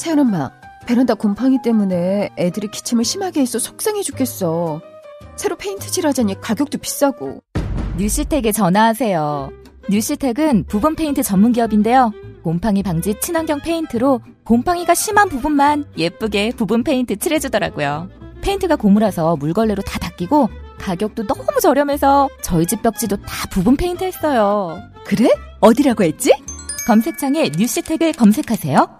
세연 엄마, 베란다 곰팡이 때문에 애들이 기침을 심하게 해서 속상해 죽겠어. 새로 페인트 칠하자니 가격도 비싸고. 뉴시텍에 전화하세요. 뉴시텍은 부분 페인트 전문 기업인데요. 곰팡이 방지 친환경 페인트로 곰팡이가 심한 부분만 예쁘게 부분 페인트 칠해주더라고요. 페인트가 고무라서 물걸레로 다 닦이고 가격도 너무 저렴해서 저희 집 벽지도 다 부분 페인트 했어요. 그래? 어디라고 했지? 검색창에 뉴시텍을 검색하세요.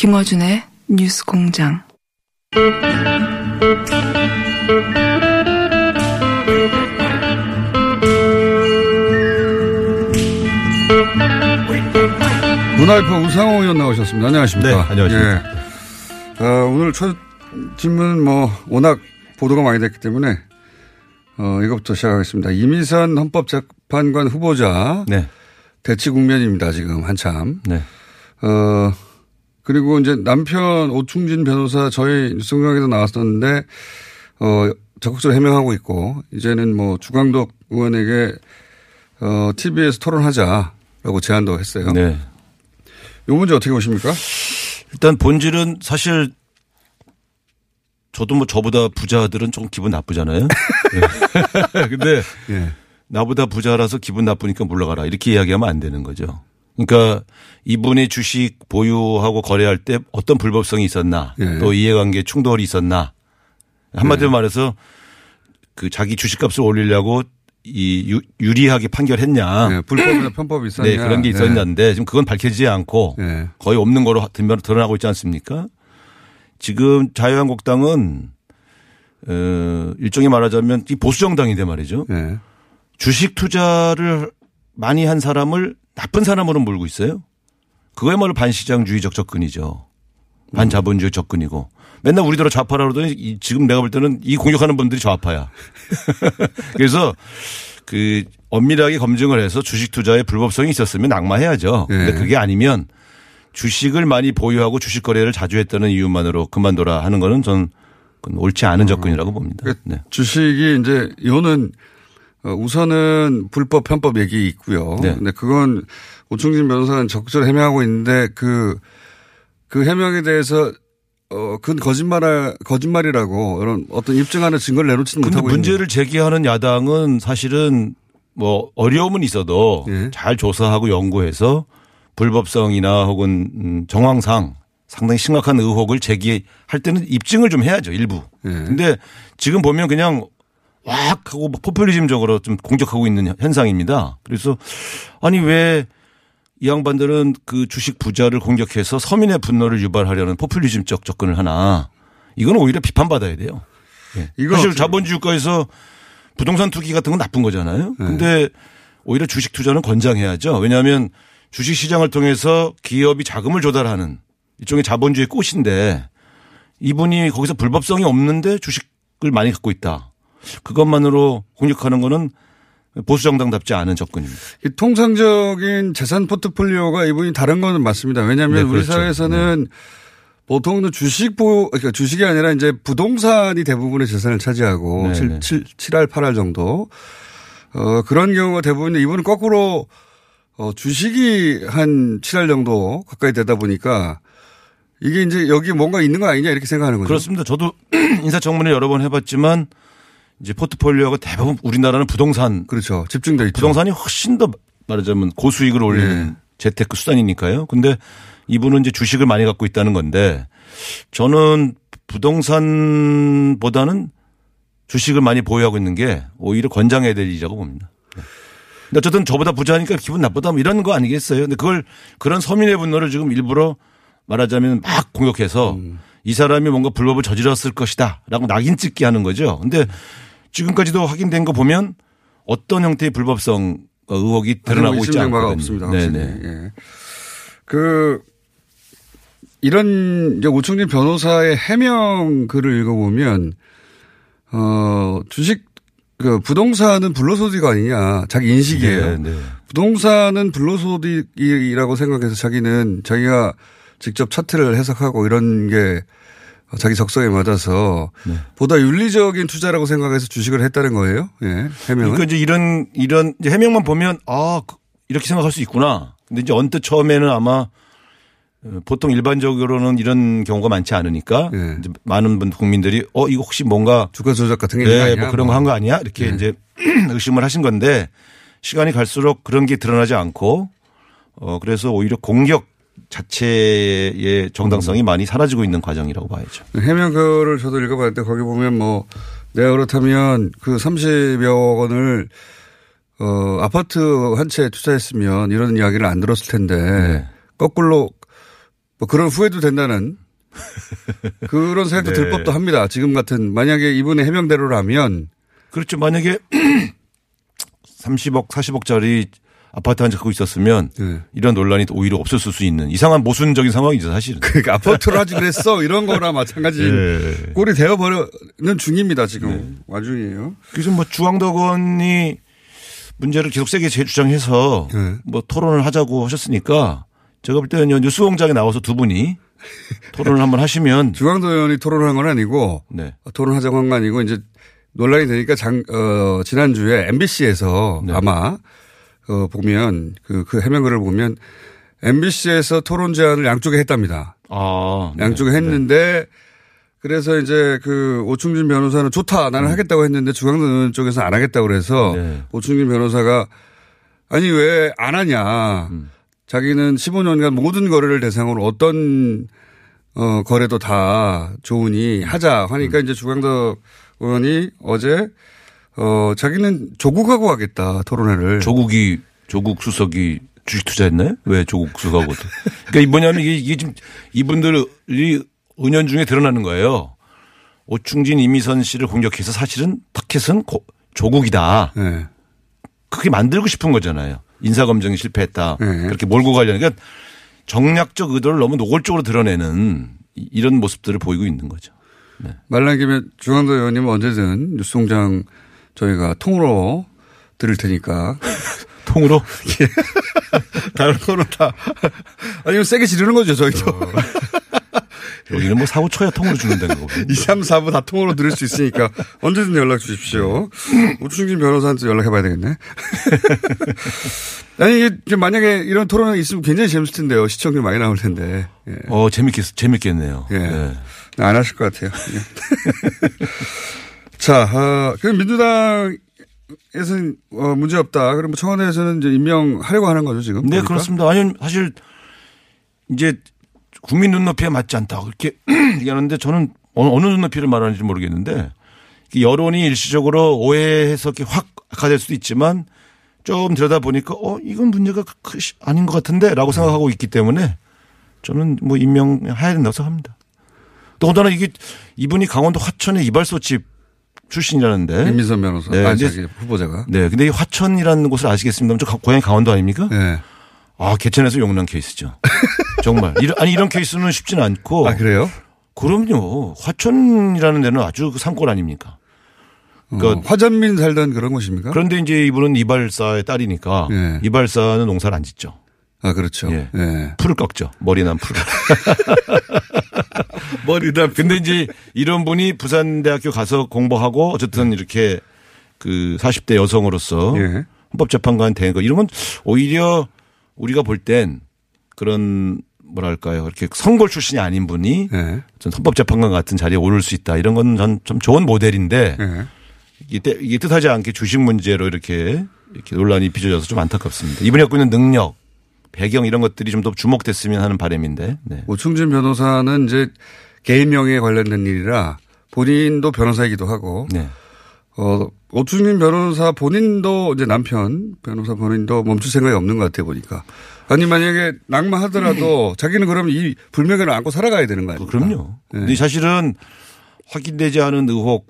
김어준의 뉴스 공장. 문화일보 우상호 의원 나오셨습니다. 안녕하십니까. 네, 안녕하십니까. 예. 어, 오늘 첫 질문 뭐 워낙 보도가 많이 됐기 때문에 어, 이것부터 시작하겠습니다. 이미선 헌법재판관 후보자 네. 대치 국면입니다. 지금 한참. 네. 어, 그리고 이제 남편 오충진 변호사 저희 뉴스공장에서 나왔었는데 어, 적극적으로 해명하고 있고 이제는 뭐 주광덕 의원에게 어, TV에서 토론하자라고 제안도 했어요. 네. 이 문제 어떻게 보십니까? 일단 본질은 사실 저도 뭐 저보다 부자들은 좀 기분 나쁘잖아요. 네. 근데 예. 나보다 부자라서 기분 나쁘니까 물러가라 이렇게 이야기하면 안 되는 거죠. 그러니까 이분이 주식 보유하고 거래할 때 어떤 불법성이 있었나 예. 또 이해관계 충돌이 있었나 한마디로 예. 말해서 그 자기 주식값을 올리려고 이 유, 유리하게 판결했냐. 네, 불법이나 편법이 있었냐. 네, 그런 게 있었는데 지금 그건 밝혀지지 않고 네. 거의 없는 거로 드러- 드러나고 있지 않습니까? 지금 자유한국당은 어, 일종의 말하자면 이 보수 정당인데 말이죠. 네. 주식 투자를 많이 한 사람을 나쁜 사람으로 몰고 있어요. 그거야말로 반시장주의적 접근이죠. 반자본주의 접근이고. 맨날 우리대로 좌파라 그러더니 이- 지금 내가 볼 때는 이 공격하는 분들이 좌파야. 그래서 그 엄밀하게 검증을 해서 주식 투자에 불법성이 있었으면 낙마해야죠. 근데 네. 그게 아니면 주식을 많이 보유하고 주식 거래를 자주 했다는 이유만으로 그만둬라 하는 거는 전 옳지 않은 접근이라고 봅니다. 네. 주식이 이제 요는 어, 우선은 불법 편법 얘기 있고요. 네. 근데 그건 오충진 변호사는 적극적으로 해명하고 있는데 그, 그 해명에 대해서 어, 그건 거짓말, 거짓말이라고 이런 어떤 입증하는 증거를 내놓지는 못하고 문제를 제기하는 야당은 사실은 뭐 어려움은 있어도 예. 잘 조사하고 연구해서 불법성이나 혹은 음, 정황상 상당히 심각한 의혹을 제기할 때는 입증을 좀 해야죠 일부. 예. 근데 지금 보면 그냥 왁 하고 뭐 포퓰리즘적으로 좀 공격하고 있는 현상입니다. 그래서 아니 왜 이 양반들은 그 주식 부자를 공격해서 서민의 분노를 유발하려는 포퓰리즘적 접근을 하나. 이건 오히려 비판받아야 돼요. 예. 이거 사실 자본주의 국가에서 부동산 투기 같은 건 나쁜 거잖아요. 네. 근데 오히려 주식 투자는 권장해야죠. 왜냐하면 주식 시장을 통해서 기업이 자금을 조달하는 일종의 자본주의 꽃인데 이분이 거기서 불법성이 없는데 주식을 많이 갖고 있다. 그것만으로 공격하는 거는 보수 정당답지 않은 접근입니다. 이 통상적인 재산 포트폴리오가 이분이 다른 거는 맞습니다. 왜냐하면 네, 우리 그렇죠. 사회에서는 보통은 주식 보, 그러니까 주식이 아니라 이제 부동산이 대부분의 재산을 차지하고 네, 칠 네. 7, 7할, 8할 정도. 어, 그런 경우가 대부분인데 이분은 거꾸로 어, 주식이 한 7할 정도 가까이 되다 보니까 이게 이제 여기 뭔가 있는 거 아니냐 이렇게 생각하는 거죠. 그렇습니다. 저도 인사청문회 여러 번 해봤지만 이제 포트폴리오가 대부분 우리나라는 부동산 그렇죠. 집중돼 있죠. 부동산이 훨씬 더 말하자면 고수익을 올리는 네. 재테크 수단이니까요. 근데 이분은 이제 주식을 많이 갖고 있다는 건데 저는 부동산보다는 주식을 많이 보유하고 있는 게 오히려 권장해야 될 일이라고 봅니다. 네. 근데 어쨌든 저보다 부자니까 기분 나쁘다 뭐 이런 거 아니겠어요. 근데 그걸 그런 서민의 분노를 지금 일부러 말하자면 막 공격해서 이 사람이 뭔가 불법을 저질렀을 것이다 라고 낙인 찍게 하는 거죠. 근데 지금까지도 확인된 거 보면 어떤 형태의 불법성 의혹이 드러나고 있지 않거든요. 없습니다. 네네. 예. 그 이런 이제 오충진 변호사의 해명 글을 읽어보면 어 주식 그 부동산은 불로소득 아니냐 자기 인식이에요. 네, 네. 부동산은 불로소득이라고 생각해서 자기는 자기가 직접 차트를 해석하고 이런 게 자기 적성에 맞아서 네. 보다 윤리적인 투자라고 생각해서 주식을 했다는 거예요. 예. 해명은. 그러니까 이제 이런 이런 이제 해명만 보면 아 그- 이렇게 생각할 수 있구나. 근데 이제 언뜻 처음에는 아마 어, 보통 일반적으로는 이런 경우가 많지 않으니까 예. 많은 분 국민들이 어 이거 혹시 뭔가 주가 조작 같은 게 네, 아니야? 뭐 그런 거 한거 아니야? 이렇게 네. 이제 의심을 하신 건데 시간이 갈수록 그런 게 드러나지 않고 어 그래서 오히려 공격 자체의 음. 정당성이 많이 사라지고 있는 과정이라고 봐야죠. 해명 글을 저도 읽어봤는데 거기 보면 뭐 내가 그렇다면 그 30여 원을 어 아파트 한 채 투자했으면 이런 이야기를 안 들었을 텐데 네. 거꾸로 뭐 그런 후회도 된다는 그런 생각도 들 네. 법도 합니다. 지금 같은 만약에 이분의 해명대로라면 그렇죠. 만약에 30억, 40억짜리 아파트 한 채 갖고 있었으면 네. 이런 논란이 오히려 없었을 수 있는 이상한 모순적인 상황이죠, 사실은. 그러니까 아파트로 하지 그랬어 이런 거나 마찬가지 네. 꼴이 되어버리는 중입니다 지금 와중이에요. 그래서 뭐 의원이 문제를 계속 세게 재주장해서 네. 뭐 토론을 하자고 하셨으니까 제가 볼 때는 뉴스 공장에 나와서 두 분이 토론을 한번 하시면 주광도 의원이 토론한 건 아니고 네. 토론하자고 한거 아니고 이제 논란이 되니까 장, 어, 지난주에 MBC에서 네. 아마 어, 보면 그, 그 해명글을 보면 MBC에서 토론 제안을 양쪽에 했답니다. 아, 네. 양쪽에 했는데 그래서 이제 그 오충진 변호사는 좋다 나는 하겠다고 했는데 의원 쪽에서 안 하겠다고 그래서 네. 오충진 변호사가 아니 왜 안 하냐. 음. 자기는 15년간 모든 거래를 대상으로 어떤 어 거래도 다 좋으니 하자 하니까 음. 이제 주광덕 의원이 어제 어 자기는 조국하고 하겠다 토론회를 조국이 조국 수석이 주식 투자했나요? 왜 조국 수석하고? 그러니까 이 뭐냐면 이게, 이게 지금 이분들이 은연 중에 드러나는 거예요. 오충진 이미선 씨를 공격해서 사실은 타켓은 고- 조국이다. 네. 그게 만들고 싶은 거잖아요. 인사검증이 실패했다. 네. 그렇게 몰고 가려니까 그러니까 정략적 의도를 너무 노골적으로 드러내는 이- 이런 모습들을 보이고 있는 거죠. 말란 김에 주광덕 의원님은 언제든 뉴스공장 저희가 통으로 드릴 테니까 통으로 다른 거는 다 아니면 세게 지르는 거죠 저희도 어. 여기는 뭐 사고 쳐야 통으로 주는 데는 거고. 2, 3, 4부 다 통으로 들을 수 있으니까 언제든 연락 주십시오. 오충진 변호사한테 연락해 봐야 되겠네. 아니, 이게 만약에 이런 토론이 있으면 굉장히 재밌을 텐데요. 시청률 많이 나올 텐데. 예. 어 재밌겠 재밌겠네요. 예. 네. 안 하실 것 같아요. 예. 자, 어, 그럼 민주당에서는 어, 문제 없다. 그럼 청와대에서는 이제 임명하려고 하는 거죠, 지금? 네, 보니까? 그렇습니다. 아니, 사실 이제 국민 눈높이에 맞지 않다. 그렇게 얘기하는데 저는 어느, 어느 눈높이를 말하는지 모르겠는데 이 여론이 일시적으로 오해해서 확 악화될 수도 있지만 좀 들여다 보니까 어, 이건 문제가 크- 크- 아닌 것 같은데 라고 생각하고 있기 때문에 저는 뭐 임명해야 된다고 생각합니다. 또 더군다나 이게 이분이 강원도 화천의 이발소 집 출신이라는데. 임민선 변호사. 네, 아, 자기 후보자가. 네. 근데 이 화천이라는 곳을 아시겠습니다만 저 가- 고향이 강원도 아닙니까? 네. 아, 개천에서 용난 케이스죠. 정말. 이런, 아니, 이런 케이스는 쉽지는 않고. 아, 그래요? 그럼요. 화천이라는 데는 아주 그 상권 아닙니까? 그러니까 어, 화전민 살던 그런 곳입니까? 그런데 이제 이분은 이발사의 딸이니까 예. 이발사는 농사를 안 짓죠. 아, 그렇죠. 예. 예. 풀을 꺾죠. 머리 난 풀을. 머리다. 근데 이제 이런 분이 부산대학교 가서 공부하고 어쨌든 이렇게 그 40대 여성으로서 예. 헌법재판관 된거 이런 건 오히려 우리가 볼 땐 그런 뭐랄까요. 이렇게 선골 출신이 아닌 분이 예. 전 헌법재판관 같은 자리에 오를 수 있다. 이런 건 전 좀 좋은 모델인데 예. 이게 뜻하지 않게 주식 문제로 이렇게 이렇게 논란이 빚어져서 좀 안타깝습니다. 이분이 갖고 있는 능력, 배경 이런 것들이 좀 더 주목됐으면 하는 바람인데. 네. 오충진 변호사는 이제 개인 명예에 관련된 일이라 본인도 변호사이기도 하고 네. 어, 오충진 변호사 본인도 이제 남편 변호사 본인도 멈출 생각이 없는 것 같아 보니까. 아니 만약에 낙마하더라도 자기는 그러면 이 불명예를 안고 살아가야 되는 거 아닙니까? 그럼요. 네. 근데 사실은 확인되지 않은 의혹,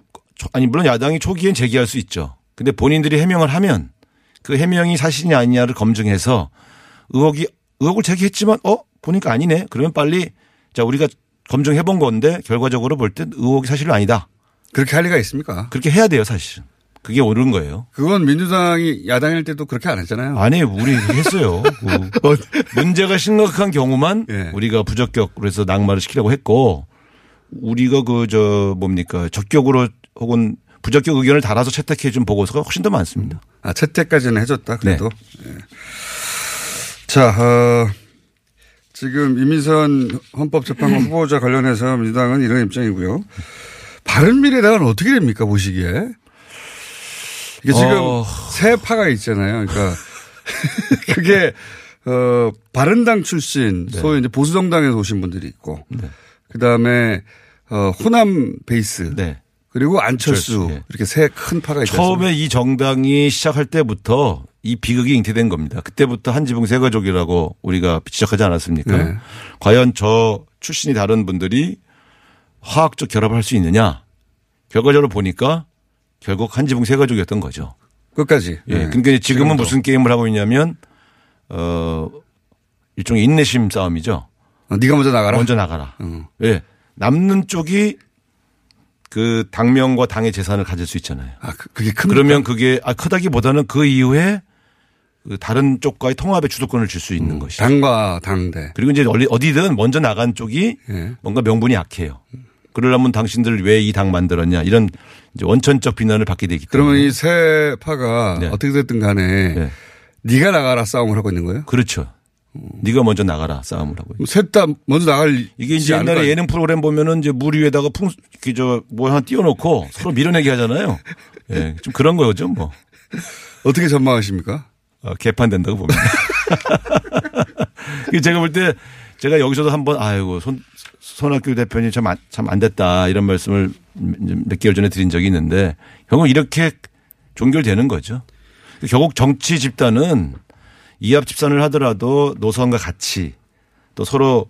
아니 물론 야당이 초기엔 제기할 수 있죠. 근데 본인들이 해명을 하면 그 해명이 사실이냐 아니냐를 검증해서 의혹이 의혹을 제기했지만 어 보니까 아니네. 그러면 빨리 자 우리가 검증해 본 건데 결과적으로 볼 때 의혹이 사실은 아니다. 그렇게 할 리가 있습니까? 그렇게 해야 돼요, 사실은. 그게 옳은 거예요. 그건 민주당이 야당일 때도 그렇게 안 했잖아요. 아니, 우리 했어요. 그 문제가 심각한 경우만 예. 우리가 부적격으로 해서 낙마를 시키려고 했고 우리가 그 저 뭡니까 적격으로 혹은 부적격 의견을 달아서 채택해 준 보고서가 훨씬 더 많습니다. 아, 채택까지는 해줬다, 그래도. 네. 예. 자, 어, 지금 이민선 헌법재판관 후보자 관련해서 민주당은 이런 입장이고요. 바른미래당은 어떻게 됩니까, 보시기에? 이게 지금 어. 새 파가 있잖아요. 그러니까 그게 어 바른당 출신 네. 소위 이제 보수정당에서 오신 분들이 있고 그다음에 어 호남 베이스 네. 그리고 안철수 안철수, 예. 이렇게 세 큰 파가 있잖아요. 처음에 이 정당이 시작할 때부터 이 비극이 잉태된 겁니다. 그때부터 한지붕 세가족이라고 우리가 지적하지 않았습니까? 네. 과연 저 출신이 다른 분들이 화학적 결합을 할 수 있느냐? 결과적으로 보니까 결국 한지붕 세가족이었던 거죠. 끝까지. 예. 네. 그러니까 지금은 지금도. 무슨 게임을 하고 있냐면 어 일종의 인내심 싸움이죠. 어, 네가 먼저 나가라. 먼저 나가라. 어. 예. 남는 쪽이 그 당명과 당의 재산을 가질 수 있잖아요. 아, 그- 그게 큽니까? 그러면 그게 아, 크다기보다는 그 이후에 그 다른 쪽과의 통합의 주도권을 줄 수 있는 것이죠. 당과 당대. 그리고 이제 어디- 어디든 먼저 나간 쪽이 예. 뭔가 명분이 약해요. 그러려면 당신들 왜 이 당 만들었냐 이런 원천적 비난을 받게 되기 그러면 때문에. 이세 파가 네. 어떻게 됐든 간에 네. 네가 나가라 싸움을 하고 있는 거예요? 그렇죠. 네가 먼저 나가라 싸움을 하고. 셋다 먼저 나갈 이게 이제 옛날에? 예능 프로그램 보면은 이제 물 위에다가 풍, 저뭐 하나 띄워놓고 서로 밀어내기 하잖아요. 예, 좀 그런 거죠 뭐. 어떻게 전망하십니까? 어, 개판된다고 봅니다. 그 제가 볼 때 제가 여기서도 한번 아이고 손, 손학규 대표님 참 참 안 됐다 이런 말씀을 몇 개월 전에 드린 적이 있는데 결국 이렇게 종결되는 거죠. 결국 정치 집단은 이합 집산을 하더라도 노선과 가치 또 서로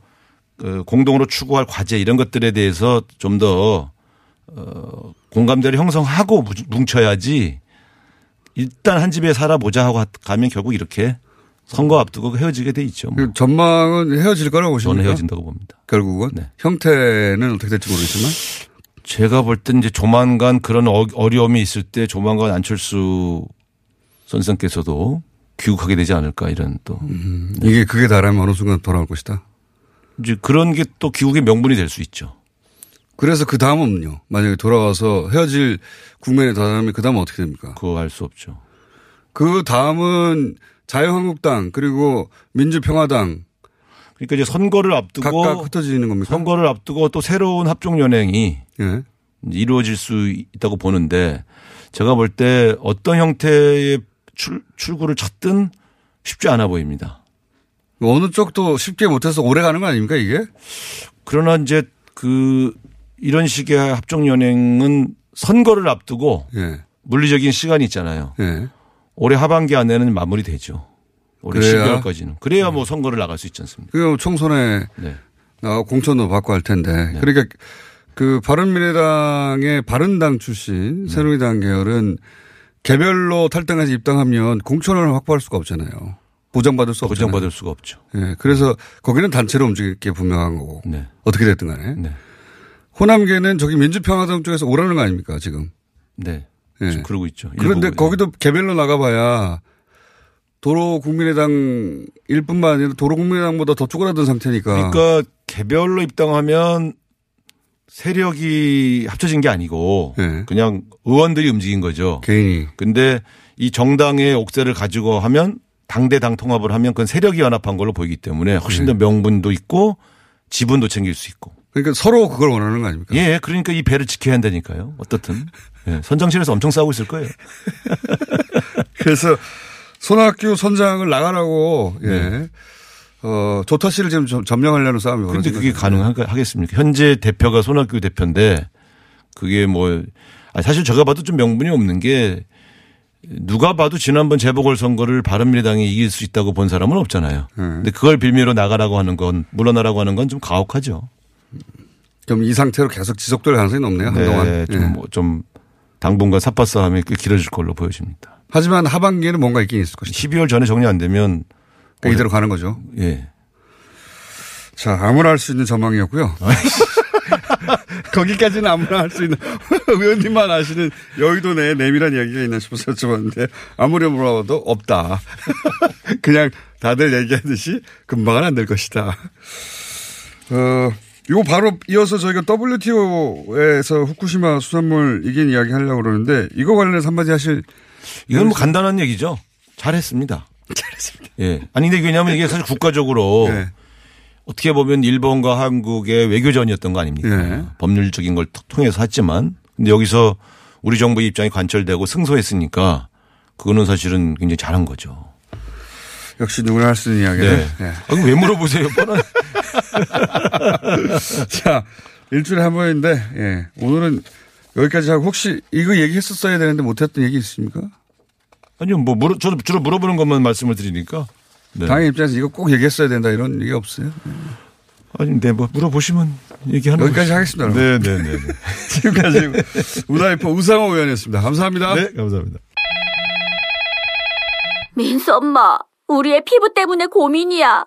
그 공동으로 추구할 과제 이런 것들에 대해서 좀더 어, 공감대를 형성하고 뭉- 뭉쳐야지 일단 한 집에 살아보자 하고 가면 결국 이렇게 선거 앞두고 헤어지게 돼 있죠. 뭐. 그 전망은 헤어질 거라고 보십니까? 저는 헤어진다고 봅니다. 결국은 네. 형태는 어떻게 될지 모르겠지만 제가 볼 땐 이제 조만간 그런 어- 어려움이 있을 때 조만간 안철수 선생께서도 귀국하게 되지 않을까 이런 또 이게 그게 다라면 어느 순간 돌아올 것이다. 이제 그런 게 또 귀국의 명분이 될 수 있죠. 그래서 그 다음은요. 만약에 돌아와서 헤어질 국면에 다다르면 그 다음은 어떻게 됩니까? 그거 알 수 없죠. 그 다음은 자유한국당 그리고 민주평화당 그러니까 이제 선거를 앞두고 각각 흩어지는 겁니까? 선거를 앞두고 또 새로운 합종 연행이 예. 이루어질 수 있다고 보는데 제가 볼 때 어떤 형태의 출, 출구를 찾든 쉽지 않아 보입니다. 어느 쪽도 쉽게 못해서 오래 가는 거 아닙니까 이게? 그러나 이제 그 이런 식의 합종 연행은 선거를 앞두고 예. 물리적인 시간이 있잖아요. 예. 올해 하반기 안에는 마무리되죠. 올해 그래야? 12월까지는. 그래야 뭐 선거를 나갈 수 있지 않습니까? 그 총선에 네. 나가 공천도 받고 할 텐데. 그러니까 그 바른미래당의 바른당 출신 네. 새누리당 계열은 개별로 탈당해서 입당하면 공천을 확보할 수가 없잖아요. 보장받을 수 없잖아요. 보장받을 수가 없죠. 예. 그래서 거기는 단체로 움직일 게 분명한 거고. 네. 어떻게 됐든 간에. 네. 호남계는 저기 민주평화당 쪽에서 오라는 거 아닙니까 지금. 네. 예. 지금 그러고 있죠. 그런데 일부. 거기도 개별로 나가봐야 도로 국민의당 일 뿐만 아니라 도로 국민의당보다 더 쪼그라든 상태니까. 그러니까 개별로 입당하면 세력이 합쳐진 게 아니고 네. 그냥 의원들이 움직인 거죠. 개인이. 근데 이 정당의 옥새를 가지고 하면 당대 당 통합을 하면 그건 세력이 연합한 걸로 보이기 때문에 훨씬 더 명분도 있고 지분도 챙길 수 있고. 그러니까 서로 그걸 원하는 거 아닙니까? 예, 그러니까 이 배를 지켜야 한다니까요. 어떻든. 예, 선장실에서 엄청 싸우고 있을 거예요. 그래서 손학규 선장을 나가라고 예. 어, 조타 씨를 지금 점- 점령하려는 싸움이 그런데 그게. 가능하겠습니까? 현재 대표가 손학규 대표인데 그게 뭐 아니, 사실 제가 봐도 좀 명분이 없는 게 누가 봐도 지난번 재보궐 선거를 바른미래당이 이길 수 있다고 본 사람은 없잖아요. 네. 근데 그걸 빌미로 나가라고 하는 건 물러나라고 하는 건 좀 가혹하죠. 좀이 상태로 계속 지속될 가능성이 높네요. 한동안. 네, 예. 좀, 뭐좀 당분간 삿바 싸움이 꽤 길어질 걸로 보여집니다. 하지만 하반기에는 뭔가 있긴 있을 것이다. 12월 전에 정리 안 되면 그러니까 이대로 가는 거죠. 예. 자, 아무나 할 수 있는 전망이었고요. 거기까지는 아무나 할 수 있는 의원님만 아시는 여의도 내에 내밀한 이야기가 있나 싶어서 여쭤봤는데 아무리 물어봐도 없다. 그냥 다들 얘기하듯이 금방은 안 될 것이다. 어, 이거 바로 이어서 저희가 WTO에서 후쿠시마 수산물 이긴 이야기 하려고 그러는데 이거 관련해서 한마디 하실 이건 뭐 간단한 얘기죠. 잘했습니다. 잘했습니다. 예. 아니 근데 왜냐하면 이게 사실 국가적으로 네. 어떻게 보면 일본과 한국의 외교전이었던 거 아닙니까? 네. 법률적인 걸 통해서 했지만 근데 여기서 우리 정부의 입장이 관철되고 승소했으니까 그거는 사실은 굉장히 잘한 거죠. 역시 누구나 할 수 있는 이야기를. 네. 네. 아, 왜 물어보세요? 뻔한. 자, 일주일에 한 번인데, 예. 오늘은 여기까지 하고 혹시 이거 얘기했었어야 되는데 못했던 얘기 있습니까? 아니요, 뭐 물어 저도 주로 물어보는 것만 말씀을 드리니까. 네. 당의 입장에서 이거 꼭 얘기했어야 된다 이런 얘기 없어요? 아니, 네, 뭐 물어보시면 얘기하는 여기까지. 하겠습니다. 네, 네, 네. 네. 지금까지 우다이퍼 우상호 의원이었습니다. 감사합니다. 네, 감사합니다. 민수 엄마, 우리 애 피부 때문에 고민이야.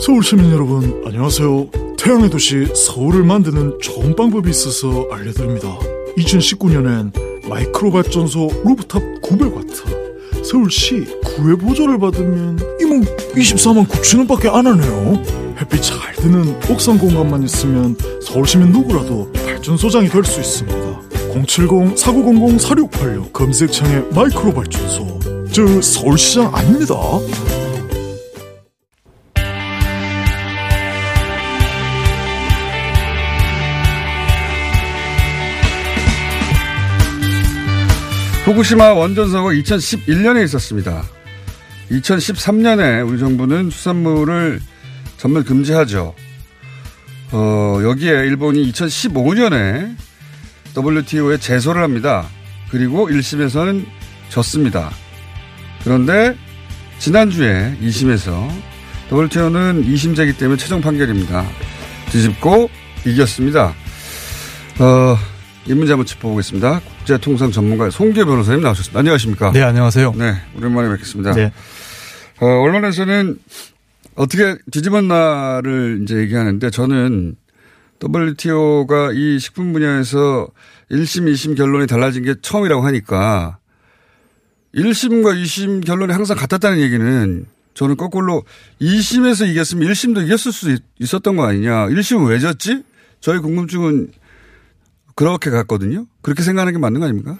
서울 시민 여러분 안녕하세요. 태양의 도시 서울을 만드는 좋은 방법이 있어서 알려드립니다. 2019년엔 마이크로 발전소 루프탑 900와트 서울시 구회 보조를 받으면 이모 24만 9천 원밖에 안 하네요. 햇빛 잘 드는 옥상 공간만 있으면 서울 시민 누구라도 발전소장이 될 수 있습니다. 070-4900-4686 검색창에 마이크로 발전소 저 서울시장 아닙니다. 후쿠시마 원전 사고가 2011년에 있었습니다. 2013년에 우리 정부는 수산물을 전면 금지하죠. 어, 여기에 일본이 2015년에 WTO에 제소를 합니다. 그리고 1심에서는 졌습니다. 그런데 지난주에 2심에서 WTO는 2심제기 때문에 최종 판결입니다. 뒤집고 이겼습니다. 어, 이 문제 한번 짚어보겠습니다. 국제통상 전문가 송기호 변호사님 나오셨습니다. 안녕하십니까? 네, 안녕하세요. 네, 오랜만에 뵙겠습니다. 네. 어, 언론에서는 어떻게 뒤집었나를 이제 얘기하는데 저는 WTO가 이 식품 분야에서 1심, 2심 결론이 달라진 게 처음이라고 하니까 1심과 2심 결론이 항상 같았다는 얘기는 저는 거꾸로 2심에서 이겼으면 1심도 이겼을 수 있, 었던 거 아니냐. 1심은 왜 졌지? 저희 궁금증은 그렇게 갔거든요. 그렇게 생각하는 게 맞는 거 아닙니까?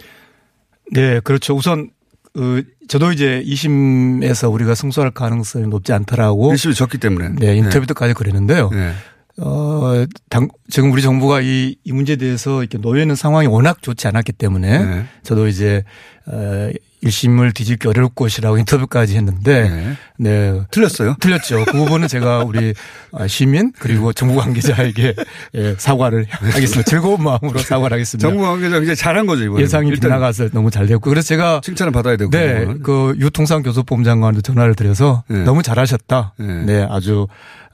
네, 그렇죠. 우선 어, 저도 이제 2심에서 우리가 승소할 가능성이 높지 않다라고 1심이 졌기 때문에. 네, 인터뷰 때까지 그랬는데요. 네. 어, 당, 지금 우리 정부가 이, 이 문제에 대해서 이렇게 놓여 있는 상황이 워낙 좋지 않았기 때문에 네. 저도 이제, 어, 1심을 뒤집기 어려울 것이라고 인터뷰까지 했는데 네. 틀렸어요? 틀렸죠. 그 부분은 제가 우리 아, 시민 그리고 정부 관계자에게 예, 사과를 하겠습니다. 즐거운 마음으로 사과를 하겠습니다. 정부 관계자 굉장히 잘한 거죠 이번에. 예상이 빗나가서 너무 잘 됐고 그래서 제가 칭찬을 받아야 되고. 네, 그 유통상 교섭본부 장관도 전화를 드려서 네. 너무 잘하셨다. 네, 아주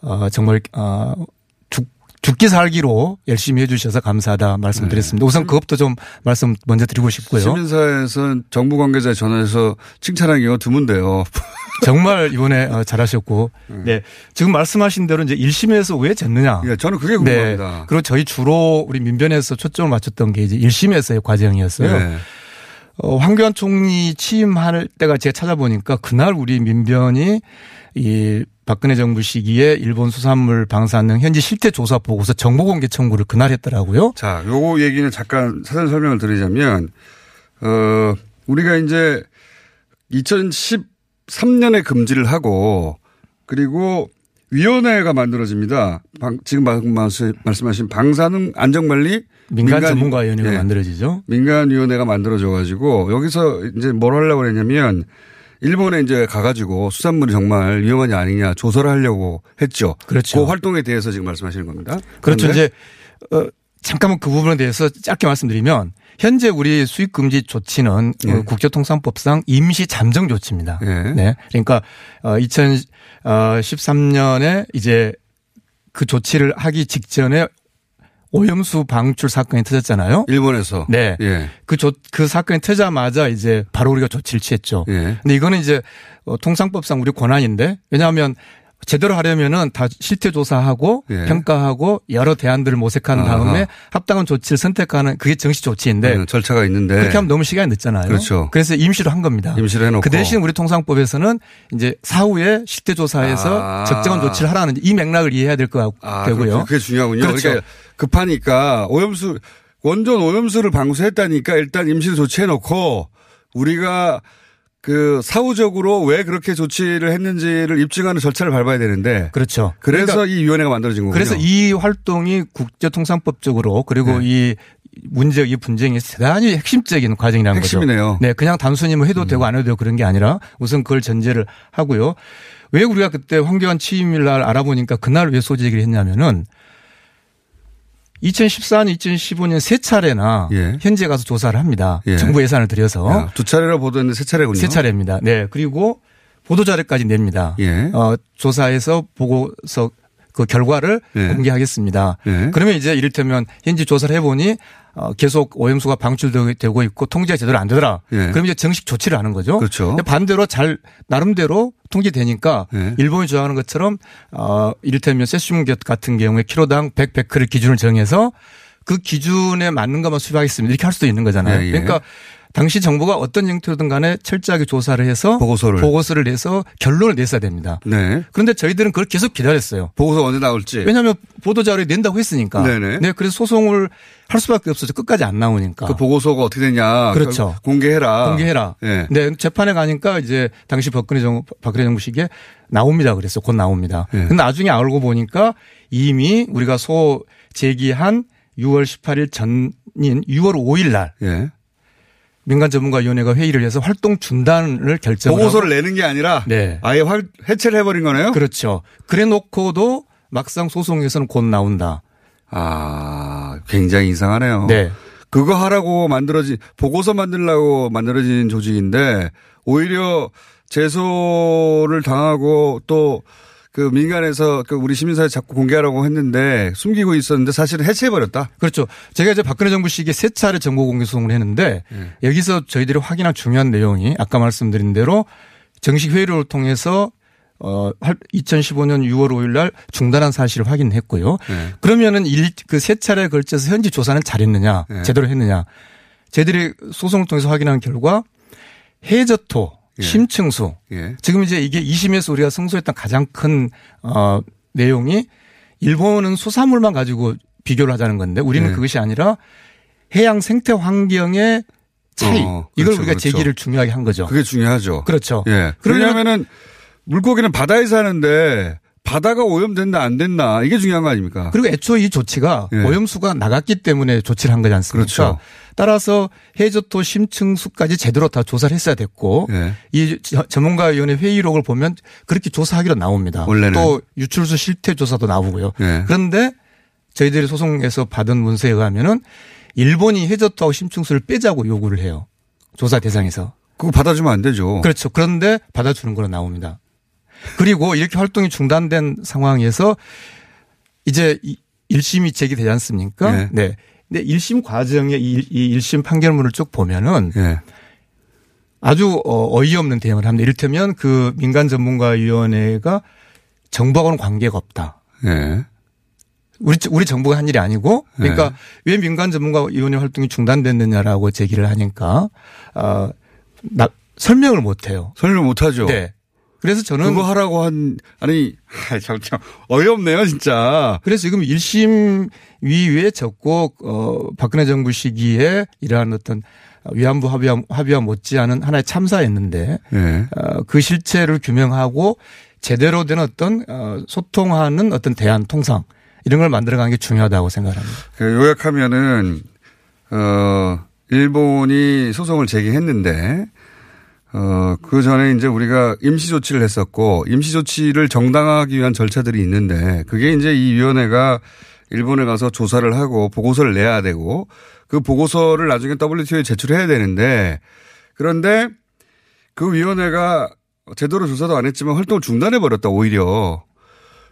어, 정말 어, 죽, 죽기 살기로 열심히 해주셔서 감사하다 말씀드렸습니다. 우선 그것부터 좀 말씀 먼저 드리고 싶고요. 시민사회에서 정부 관계자 전화해서 칭찬하는 경우가 드문데요. 정말 이번에 어, 잘하셨고, 네 지금 말씀하신 대로 이제 1심에서 왜 졌느냐? 예, 저는 그게 궁금합니다. 네, 그리고 저희 주로 우리 민변에서 초점을 맞췄던 게 이제 1심에서의 과정이었어요. 네. 어, 황교안 총리 취임할 때가 제가 찾아보니까 그날 우리 민변이 이 박근혜 정부 시기에 일본 수산물 방사능 현지 실태 조사 보고서 정보 공개 청구를 그날 했더라고요. 자, 요거 얘기는 잠깐 사전 설명을 드리자면, 어, 우리가 이제 2013년에 금지를 하고, 그리고 위원회가 만들어집니다. 방, 지금 말씀하신 방사능 안전관리 민간 전문가 위원회가 만들어지죠. 민간 위원회가 만들어져 가지고 여기서 이제 뭘 하려고 그랬냐면 일본에 이제 가가지고 수산물이 정말 위험하냐 아니냐 조사를 하려고 했죠. 그렇죠. 그 활동에 대해서 지금 말씀하시는 겁니다. 그렇죠. 이제 어, 잠깐만 그 부분에 대해서 짧게 말씀드리면 현재 우리 수입 금지 조치는 예. 어, 국제통상법상 임시 잠정 조치입니다. 예. 네. 그러니까 어, 2013년에 이제 그 조치를 하기 직전에 오염수 방출 사건이 터졌잖아요. 일본에서. 네. 예. 그 조, 그 사건이 터자마자 이제 바로 우리가 조치를 취했죠. 예. 근데 이거는 이제 어, 통상법상 우리 권한인데 왜냐하면 제대로 하려면은 다 실태 조사하고 예. 평가하고 여러 대안들을 모색한. 다음에 합당한 조치를 선택하는 그게 정식 조치인데 음, 절차가 있는데 그렇게 하면 너무 시간이 늦잖아요. 그렇죠. 그래서 임시로 한 겁니다. 임시로 해놓고 그 대신 우리 통상법에서는 이제 사후에 실태 조사해서 아. 적정한 조치를 하라는 이 맥락을 이해해야 될것 아, 되고요. 그렇- 그게 중요하군요. 그렇죠. 그러니까 급하니까 오염수 원전 오염수를 방수했다니까 일단 임시로 조치해 놓고 우리가 그 사후적으로 왜 그렇게 조치를 했는지를 입증하는 절차를 밟아야 되는데 그렇죠. 그래서 그러니까 이 위원회가 만들어진 거군요. 그래서 이 활동이 국제통상법적으로 그리고 네. 이 문제 이 분쟁이 대단히 핵심적인 과정이라는 핵심이네요. 거죠. 네, 그냥 단순히 뭐 해도 되고 안 해도 되고 그런 게 아니라 우선 그걸 전제를 하고요. 왜 우리가 그때 황교안 취임일 날 알아보니까 그날 왜 소지 얘기를 했냐면은 2014년, 2015년 세 차례나 현지에 가서 조사를 합니다. 예. 정부 예산을 들여서 야, 두 차례로 보도했는데 세 차례군요. 세 차례입니다. 네. 그리고 보도 자료까지 냅니다. 예. 어, 조사해서 보고서 그 결과를 예. 공개하겠습니다. 예. 그러면 이제 이를테면 현지 조사를 해보니 어, 계속 오염수가 방출되고 있고 통제가 제대로 안 되더라. 예. 그럼 이제 정식 조치를 하는 거죠. 그렇죠. 반대로 잘 나름대로 통제되니까 예. 일본이 주장하는 것처럼 어, 이를테면 세슘 같은 경우에 키로당 100 베크를 기준을 정해서 그 기준에 맞는 것만 수입하겠습니다. 이렇게 할 수도 있는 거잖아요. 예, 예. 그러니까 당시 정부가 어떤 형태로든 간에 철저하게 조사를 해서 보고서를. 보고서를 내서 결론을 냈어야 됩니다. 네. 그런데 저희들은 그걸 계속 기다렸어요. 보고서 언제 나올지. 왜냐하면 보도자료에 낸다고 했으니까. 네네. 네, 그래서 소송을 할 수밖에 없어서 끝까지 안 나오니까. 그 보고서가 어떻게 됐냐. 그렇죠. 그 공개해라. 공개해라. 예. 네, 재판에 가니까 이제 당시 박근혜 정 박근혜 정부 시기에 나옵니다. 그랬어. 곧 나옵니다. 예. 근데 나중에 알고 보니까 이미 우리가 소 제기한 6월 18일 전인 6월 5일 날 예. 민간 전문가위원회가 회의를 해서 활동 중단을 결정을 보고서를 내는 게 아니라 네. 아예 활, 해체를 해버린 거네요. 그렇죠. 그래 놓고도 막상 소송에서는 곧 나온다. 아, 굉장히 이상하네요. 네. 그거 하라고 만들어진 보고서 만들라고 만들어진 조직인데 오히려 제소를 당하고 또 그 민간에서 그 우리 시민사회 자꾸 공개하라고 했는데 숨기고 있었는데 사실은 해체해버렸다. 그렇죠. 제가 이제 박근혜 정부 시기에 세 차례 정보 공개 소송을 했는데 네. 여기서 저희들이 확인한 중요한 내용이 아까 말씀드린 대로 정식 회의를 통해서 어 2015년 6월 5일 날 중단한 사실을 확인했고요. 네. 그러면은 그 세 차례에 걸쳐서 현지 조사는 잘했느냐, 네. 제대로 했느냐. 저희들이 소송을 통해서 확인한 결과 해저토, 예. 심층수. 예. 지금 이제 이게 2심에서 우리가 승소했던 가장 큰 어, 내용이 일본은 수산물만 가지고 비교를 하자는 건데 우리는 네. 그것이 아니라 해양 생태 환경의 차이 어, 이걸 그렇죠, 우리가 그렇죠. 제기를 중요하게 한 거죠. 그게 중요하죠. 그렇죠. 예. 그러면- 왜냐하면은 물고기는 바다에 사는데 바다가 오염됐나 안 됐나 이게 중요한 거 아닙니까? 그리고 애초 이 조치가 예. 오염수가 나갔기 때문에 조치를 한 거지 않습니까? 그렇죠. 따라서 해저토 심층수까지 제대로 다 조사를 했어야 됐고 예. 이 저- 전문가위원회 회의록을 보면 그렇게 조사하기로 나옵니다. 원래는. 또 유출수 실태 조사도 나오고요. 예. 그런데 저희들이 소송에서 받은 문서에 의하면은 일본이 해저토하고 심층수를 빼자고 요구를 해요. 조사 대상에서. 그거 받아주면 안 되죠. 그렇죠. 그런데 받아주는 걸로 나옵니다. 그리고 이렇게 활동이 중단된 상황에서 이제 이 1심이 제기되지 않습니까? 네. 네. 근데 1심 과정에 이, 이 1심 판결문을 쭉 보면은 예. 아주 어, 어이없는 대응을 합니다. 이를테면 그 민간 전문가위원회가 정부하고는 관계가 없다. 예. 우리 우리 정부가 한 일이 아니고 그러니까 네. 왜 민간 전문가 위원회 활동이 중단됐느냐라고 제기를 하니까 어, 나, 설명을 못 해요. 설명 못 하죠. 네. 그래서 저는 그거 하라고 한 아니 참, 참 어이없네요 진짜. 그래서 지금 1심 위에 적고 어 박근혜 정부 시기에 이러한 어떤 위안부 합의와, 합의와 못지않은 하나의 참사였는데 예. 어, 그 실체를 규명하고 제대로 된 어떤 어, 소통하는 어떤 대안 통상 이런 걸 만들어가는 게 중요하다고 생각합니다. 그 요약하면은 어 일본이 소송을 제기했는데 어 그 전에 이제 우리가 임시 조치를 했었고 임시 조치를 정당화하기 위한 절차들이 있는데 그게 이제 이 위원회가 일본에 가서 조사를 하고 보고서를 내야 되고 그 보고서를 나중에 WTO에 제출해야 되는데 그런데 그 위원회가 제대로 조사도 안 했지만 활동을 중단해 버렸다 오히려.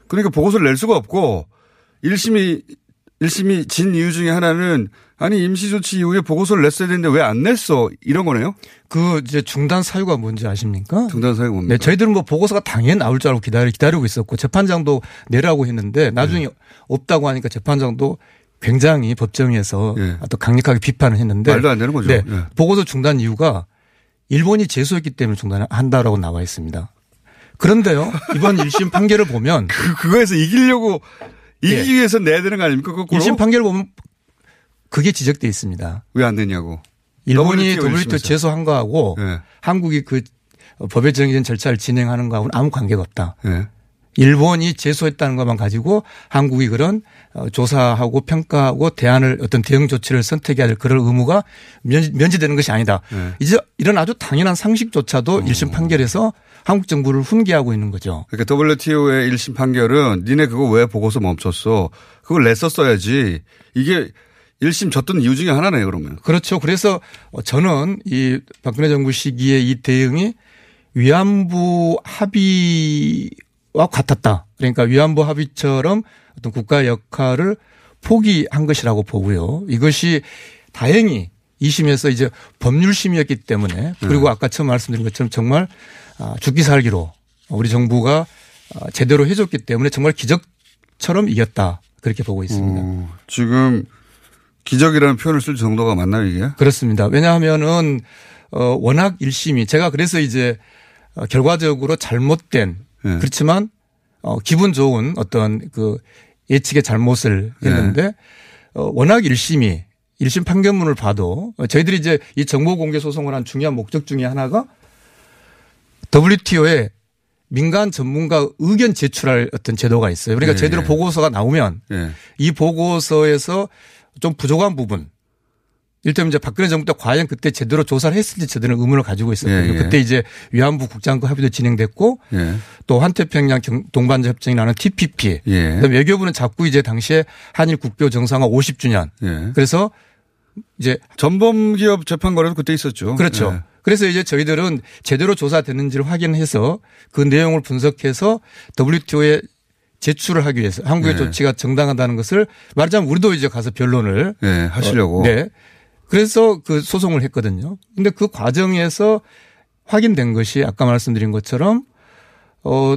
그러니까 보고서를 낼 수가 없고 1심이 1심이 진 이유 중에 하나는 아니 임시조치 이후에 보고서를 냈어야 되는데 왜 안 냈어 이런 거네요. 그 이제 중단 사유가 뭔지 아십니까? 중단 사유가 뭡니까? 네, 저희들은 뭐 보고서가 당연히 나올 줄 알고 기다리, 기다리고 있었고 재판장도 내라고 했는데 나중에 네. 없다고 하니까 재판장도 굉장히 법정에서 예. 또 강력하게 비판을 했는데 말도 안 되는 거죠. 네, 예. 보고서 중단 이유가 일본이 제소했기 때문에 중단한다라고 나와 있습니다. 그런데요 이번 1심 판결을 보면 그 그거에서 이기려고 이기기 예. 위해서 내야 되는 거 아닙니까? 거꾸로 1심 판결을 보면 그게 지적돼 있습니다. 왜 안 되냐고. 일본이 WTO. 제소한 거하고 예. 한국이 그 법에 정해진 절차를 진행하는 거하고는 아무 관계가 없다. 예. 일본이 제소했다는 것만 가지고 한국이 그런 어, 조사하고 평가하고 대안을 어떤 대응 조치를 선택해야 될 그럴 의무가 면제, 면제되는 것이 아니다. 예. 이제 이런 아주 당연한 상식조차도 1심 판결에서 한국 정부를 훈계하고 있는 거죠. 그러니까 WTO의 1심 판결은 니네 그거 왜 보고서 멈췄어? 그걸 냈었어야지. 이게 1심 졌던 이유 중에 하나네요, 그러면. 그렇죠. 그래서 저는 이 박근혜 정부 시기에 이 대응이 위안부 합의와 같았다. 그러니까 위안부 합의처럼 어떤 국가 역할을 포기한 것이라고 보고요. 이것이 다행히 2심에서 이제 법률심이었기 때문에 그리고 아까 처음 말씀드린 것처럼 정말 아, 죽기 살기로 우리 정부가 아, 제대로 해줬기 때문에 정말 기적처럼 이겼다. 그렇게 보고 있습니다. 어, 지금 기적이라는 표현을 쓸 정도가 맞나요, 이게? 그렇습니다. 왜냐하면은 어 워낙 일심이 제가 그래서 이제 어, 결과적으로 잘못된 네. 그렇지만 어 기분 좋은 어떤 그 예측의 잘못을 네. 했는데 어 워낙 일심이 일심 판결문을 봐도 어, 저희들이 이제 이 정보 공개 소송을 한 중요한 목적 중에 하나가 WTO에 민간 전문가 의견 제출할 어떤 제도가 있어요. 그러니까 네. 제대로 보고서가 나오면 예. 이 보고서에서 좀 부족한 부분. 일테면 이제 박근혜 정부 때 과연 그때 제대로 조사를 했을지 저들은 의문을 가지고 있었거든요. 예, 예. 그때 이제 위안부 국장급 합의도 진행됐고 예. 또 환태평양 경- 동반자 협정이라는 TPP. 예. 그다음에 외교부는 자꾸 이제 당시에 한일 국교 정상화 50주년. 예. 그래서 이제 전범 기업 재판 거래도 그때 있었죠. 그렇죠. 예. 그래서 이제 저희들은 제대로 조사됐는지를 확인해서 그 내용을 분석해서 WTO에 제출을 하기 위해서 한국의 네. 조치가 정당하다는 것을 말하자면 우리도 이제 가서 변론을 예, 하시려고. 어, 네. 그래서 그 소송을 했거든요. 근데 그 과정에서 확인된 것이 아까 말씀드린 것처럼 어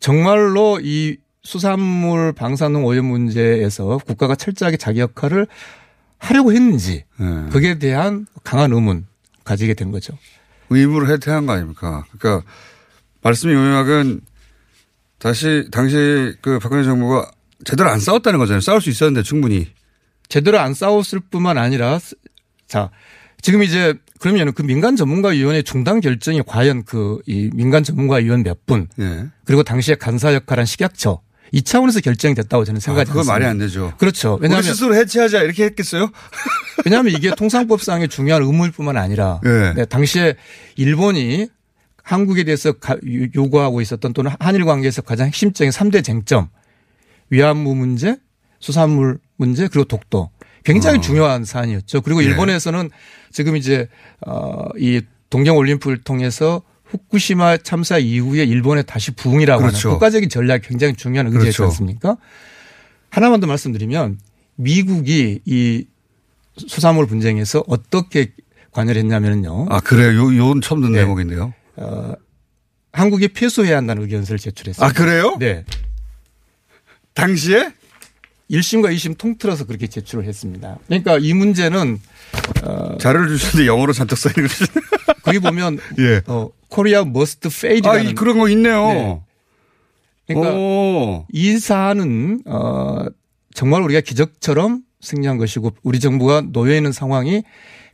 정말로 이 수산물 방사능 오염 문제에서 국가가 철저하게 자기 역할을 하려고 했는지 예. 거기에 대한 강한 의문 가지게 된 거죠. 의무를 해태한 거 아닙니까? 그러니까 말씀이 요약은 다시 당시 그 박근혜 정부가 제대로 안 싸웠다는 거잖아요. 싸울 수 있었는데 충분히. 제대로 안 싸웠을 뿐만 아니라 자 지금 이제 그러면 그 민간 전문가위원회 중단 결정이 과연 그 이 민간 전문가위원 몇 분, 예. 그리고 당시에 간사 역할한 식약처 이 차원에서 결정이 됐다고 저는 생각하지 아, 그건. 말이 안 되죠. 그렇죠. 왜냐하면 스스로 해체하자 이렇게 했겠어요? 왜냐하면 이게 통상법상의 중요한 의무일뿐만 아니라 예. 네, 당시에 일본이 한국에 대해서 요- 요구하고 있었던 또는 한일 관계에서 가장 핵심적인 3대 쟁점 위안부 문제, 수산물 문제 그리고 독도 굉장히 중요한 사안이었죠. 그리고 예. 일본에서는 지금 이제 어이 동경 올림픽을 통해서 후쿠시마 참사 이후에 일본에 다시 부흥이라고 그렇죠. 하는 국가적인 전략이 굉장히 중요한 의지였지 그렇죠. 않습니까? 하나만 더 말씀드리면 미국이 이 수산물 분쟁에서 어떻게 관여를 했냐면요. 아, 그래요? 요, 요건 처음 듣는 네. 대목인데요. 어, 한국이 패소해야 한다는 의견서를 제출했어요. 아, 그래요? 네. 당시에? 1심과 2심 통틀어서 그렇게 제출을 했습니다. 그러니까 이 문제는 어, 자료를 주시는데 영어로 잔뜩 써 있는 거지. 거기 보면 예. 어, Korea must 아, fail이라는 이- 그런 거 있네요. 네. 그러니까 오. 이 사안은 어, 정말 우리가 기적처럼 승리한 것이고 우리 정부가 놓여 있는 상황이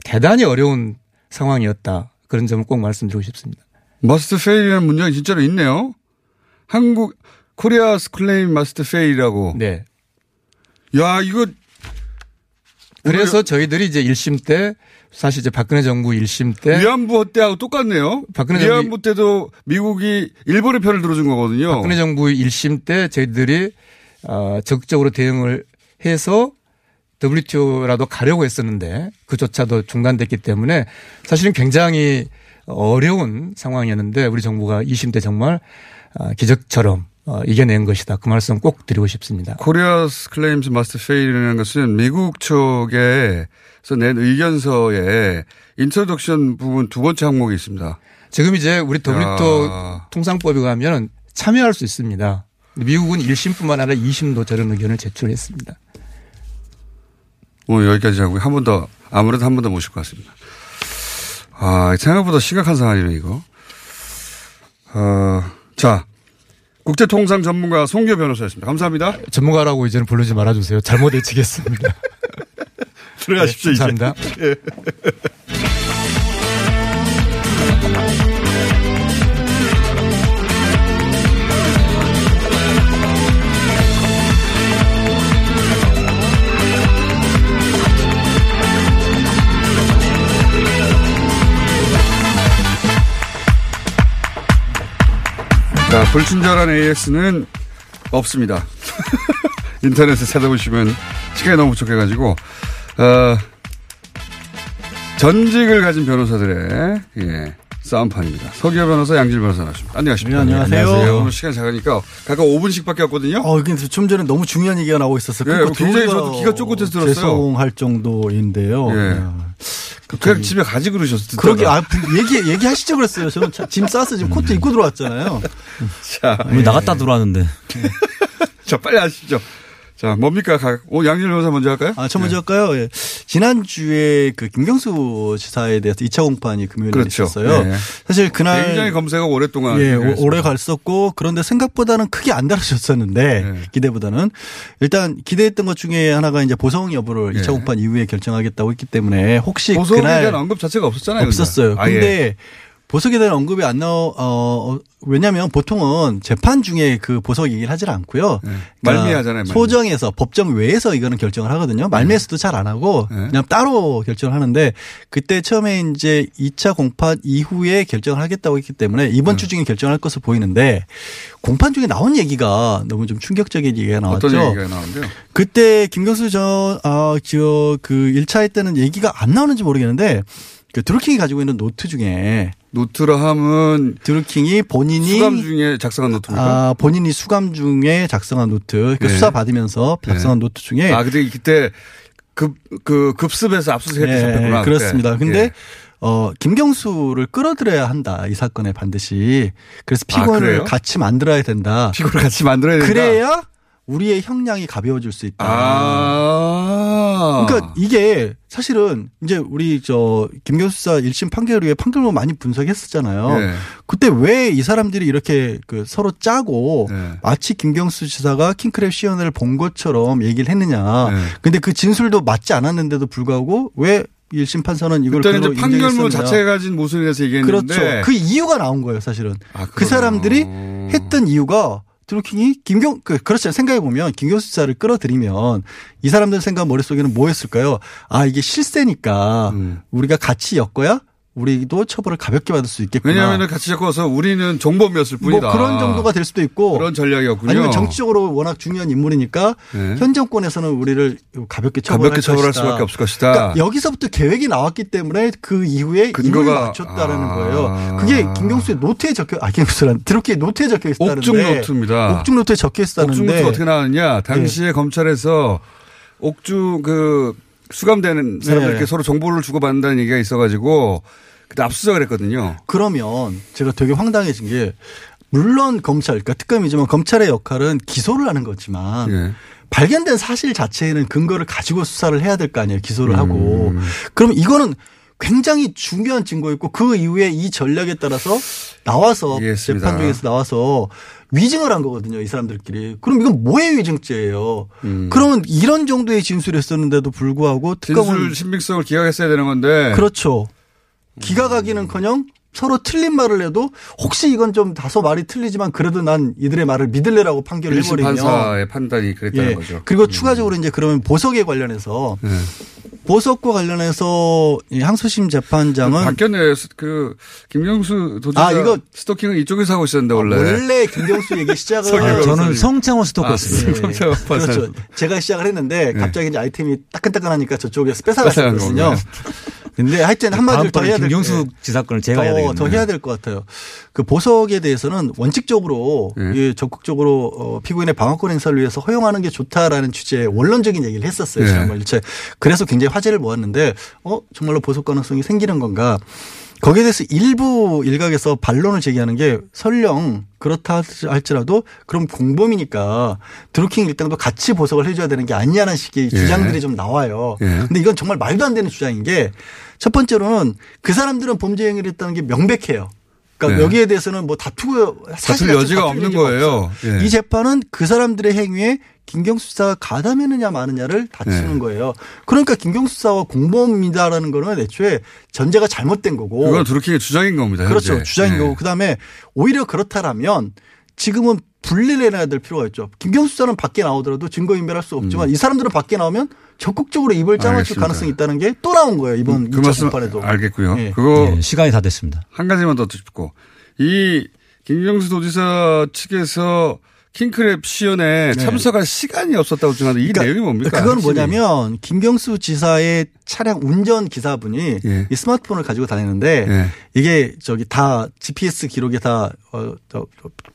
대단히 어려운 상황이었다. 그런 점을 꼭 말씀드리고 싶습니다. must fail이라는 문장이 진짜로 있네요. 한국 Korea's claim must fail이라고. 네. 야, 이거 그래서 저희들이 이제 1심 때 사실 이제 박근혜 정부 1심 때 위안부 때하고 똑같네요. 박근혜 위안부 때도 미국이 일본의 편을 들어준 거거든요. 박근혜 정부 1심 때 저희들이 어, 적극적으로 대응을 해서 WTO라도 가려고 했었는데 그조차도 중단됐기 때문에 사실은 굉장히 어려운 상황이었는데 우리 정부가 2심 때 정말 어, 기적처럼 어, 이겨낸 것이다. 그 말씀 꼭 드리고 싶습니다. Korea's claims must fail이라는 것은 미국 쪽에서 낸 의견서에 introduction 부분 두 번째 항목이 있습니다. 지금 이제 우리 야. 통상법에 가면 참여할 수 있습니다. 미국은 1심뿐만 아니라 2심도 저런 의견을 제출했습니다. 오늘 여기까지 하고 한 번 더, 아무래도 한 번 더 모실 것 같습니다. 아, 생각보다 심각한 상황이네, 이거. 어, 자, 국제통상 전문가 송교 변호사였습니다. 감사합니다. 전문가라고 이제는 부르지 말아주세요. 잘못 외치겠습니다. 들어가십시오, 네, 이제. 감사합니다. 예. 자, 불친절한 AS는 없습니다. 인터넷에 찾아보시면 시간이 너무 부족해가지고, 어, 전직을 가진 변호사들의, 예, 싸움판입니다. 서기호 변호사, 양질 변호사 나왔습니다. 안녕하십니까. 네, 안녕하세요. 오늘 시간 작으니까 각각 5분씩밖에 없거든요. 어, 근데 좀 전에 너무 중요한 얘기가 나오고 있었어요. 예, 굉장히 저도 기가 쫓겨서 들었어요. 죄송할 정도인데요. 예. 야. 그냥 집에 가지 그러셨을 때. 그러게, 아, 얘기, 얘기하시죠 그랬어요. 저는 차- 짐 싸서 지금 코트 입고 들어왔잖아요. 자. 왜 나갔다 들어왔는데. 자, 빨리 하시죠. 자, 뭡니까? 각- 오, 양질 변호사 먼저 할까요? 아, 저 먼저 할까요? 예. 지난주에 그 김경수 지사에 대해서 2차 공판이 금요일에 그렇죠. 있었어요. 예. 사실 그날 굉장히 검색어 오랫동안. 예, 얘기했습니다. 오- 오래 갔었고 그런데 생각보다는 크게 안 다루셨었는데 네. 기대보다는 일단 기대했던 것 중에 하나가 이제 보성 여부를 예. 2차 공판 이후에 결정하겠다고 했기 때문에 혹시 그날 대한 언급 자체가 없었잖아요. 근데. 없었어요. 아예. 근데 보석에 대한 언급이 안 나오, 어, 어, 왜냐면 보통은 재판 중에 그 보석 얘기를 하질 않고요. 그러니까 말미하잖아요, 말미. 소정에서 법정 외에서 이거는 결정을 하거든요. 말미에서도 잘안 하고 네. 그냥 따로 결정을 하는데 그때 처음에 이제 2차 공판 이후에 결정을 하겠다고 했기 때문에 이번 네. 주 중에 결정할 것으로 보이는데 공판 중에 나온 얘기가 너무 좀 충격적인 얘기가 나왔죠. 어떤 얘기가 나오는데요? 그때 김경수 전, 아, 저, 그 1차 때는 얘기가 안 나오는지 모르겠는데 그 드루킹이 가지고 있는 노트 중에 노트라 함은 드루킹이 본인이 수감 중에 작성한 노트입니까? 아, 본인이 수감 중에 작성한 노트, 그 네. 수사 받으면서 작성한 네. 노트 중에 아, 근데 그때 급, 그 급습해서 압수수색 예, 했었구나. 그렇습니다. 그때. 근데 예. 어, 김경수를 끌어들여야 한다. 이 사건에 반드시. 그래서 아, 피고를 그래요? 같이 만들어야 된다. 피고를 같이 만들어야 된다. 그래야 우리의 형량이 가벼워질 수 있다. 아. 그러니까 이게 사실은 이제 우리 저 김경수 수사 1심 판결 후에 판결문 많이 분석했었잖아요. 네. 그때 왜 이 사람들이 이렇게 그 서로 짜고 네. 마치 김경수 지사가 킹크랩 시연을 본 것처럼 얘기를 했느냐. 네. 근데 그 진술도 맞지 않았는데도 불구하고 왜 1심 판사는 이걸 그때는 이제 판결문. 자체가 가진 모순에 대해서 얘기했는데 그렇죠. 그 이유가 나온 거예요, 사실은. 그 그러네요. 사람들이 했던 이유가 드루킹이 김경 그 그렇죠. 생각해 보면 김경수 지사를 끌어들이면 이 사람들 생각 머릿 속에는 뭐였을까요? 아 이게 실세니까 음. 우리가 같이 엮어야 우리도 처벌을 가볍게 받을 수 있겠구나. 왜냐하면 같이 잡고서 우리는 종범이었을 뭐 뿐이다. 그런 정도가 될 수도 있고 그런 전략이었군요. 아니면 정치적으로 워낙 중요한 인물이니까 네. 현 정권에서는 우리를 가볍게 처벌할 가볍게 처벌할. 수밖에 없을 것이다. 그러니까 여기서부터 계획이 나왔기 때문에 그 이후에 근거가- 임을 맞췄다라는 아. 거예요. 그게 김경수의 노트에 적혀 아 김경수란 드루킹의 노트에 적혀 있다는데 옥중 노트입니다. 옥중 노트에 적혀 있다는데 옥중 노트 어떻게 나왔냐? 당시에 검찰에서 옥중 그 수감되는 사람들께 네. 서로 정보를 주고받는다는 얘기가 있어가지고 그때 압수수색을 했거든요. 그러면 제가 되게 황당해진 게 물론 검찰 그러니까 특검이지만 검찰의 역할은 기소를 하는 거지만 예. 발견된 사실 자체에는 근거를 가지고 수사를 해야 될 거 아니에요. 기소를 음. 하고. 그럼 이거는 굉장히 중요한 증거였고 그 이후에 이 전략에 따라서 나와서 이해했습니다. 재판 중에서 나와서 위증을 한 거거든요. 이 사람들끼리. 그럼 이건 뭐의 위증죄예요. 그러면 이런 정도의 진술을 했었는데도 불구하고 특검은 진술 신빙성을 기각했어야 되는 건데. 그렇죠. 기각하기는커녕 서로 틀린 말을 해도 혹시 이건 좀 다소 말이 틀리지만 그래도 난 이들의 말을 믿을래라고 판결을 해버리면 판사의 판단이 그랬다는 예. 거죠. 그리고 추가적으로 이제 그러면 보석에 관련해서 네. 보석과 관련해서 이 항소심 재판장은 바뀌었네. 그 김경수 도지사 아, 이거- 스토킹은 이쪽에서 하고 있었는데 원래. 원래 김경수 얘기 시작을 아, 저는 성창호 스토커였습니다. 예. 성창호 판사. 그렇죠. 제가 시작을 했는데 네. 갑자기 이제 아이템이 따끈따끈하니까 저쪽에서 뺏어갔거든요. 근데 하여튼 한마디로 더 다음번에 해야 될 김경수 게- 지사건을 제가 해야 더, 되겠네요. 더 해야 될 것 같아요. 그 보석에 대해서는 원칙적으로 네. 예, 적극적으로 어, 피고인의 방어권 행사를 위해서 허용하는 게 좋다라는 취지의 원론적인 얘기를 했었어요. 네. 지난번 일체. 그래서 굉장히 화제를 모았는데 어 정말로 보석 가능성이 생기는 건가? 거기에 대해서 일부 일각에서 반론을 제기하는 게 설령 그렇다 할지라도 그럼 공범이니까 드루킹 일당도 같이 보석을 해줘야 되는 게 아니냐는 식의 예. 주장들이 좀 나와요. 예. 근데 이건 정말 말도 안 되는 주장인 게 첫 번째로는 그 사람들은 범죄 행위를 했다는 게 명백해요. 그러니까 네. 여기에 대해서는 뭐 다투고 사실 다툴 여지가 없는 거예요. 예. 이 재판은 그 사람들의 행위에 김경수 수사가 가담했느냐 마느냐를 다투는 네. 거예요. 그러니까 김경수 수사와 공범이다라는 거는 애초에 전제가 잘못된 거고. 그건 드루킹의 주장인 겁니다. 그렇죠. 현재. 주장인 네. 거고. 그다음에 오히려 그렇다라면 지금은 분리를 해놔야 될 필요가 있죠. 김경수 수사는 밖에 나오더라도 증거 인멸할 수 없지만 이 사람들은 밖에 나오면 적극적으로 입을 짜맞출 음. 가능성이 있다는 게 또 나온 거예요. 이번 그 2차 말씀 공판에도. 알겠고요. 예. 그거 예, 시간이 다 됐습니다. 한 가지만 더 듣고 이 김경수 도지사 측에서 킹크랩 시연에 네. 참석할 시간이 없었다고 주장하는데 이 내용이 뭡니까? 그건 핵심이? 뭐냐면 김경수 지사의 차량 운전 기사분이 예. 이 스마트폰을 가지고 다니는데 예. 이게 저기 다 GPS 기록에 다 어, 저,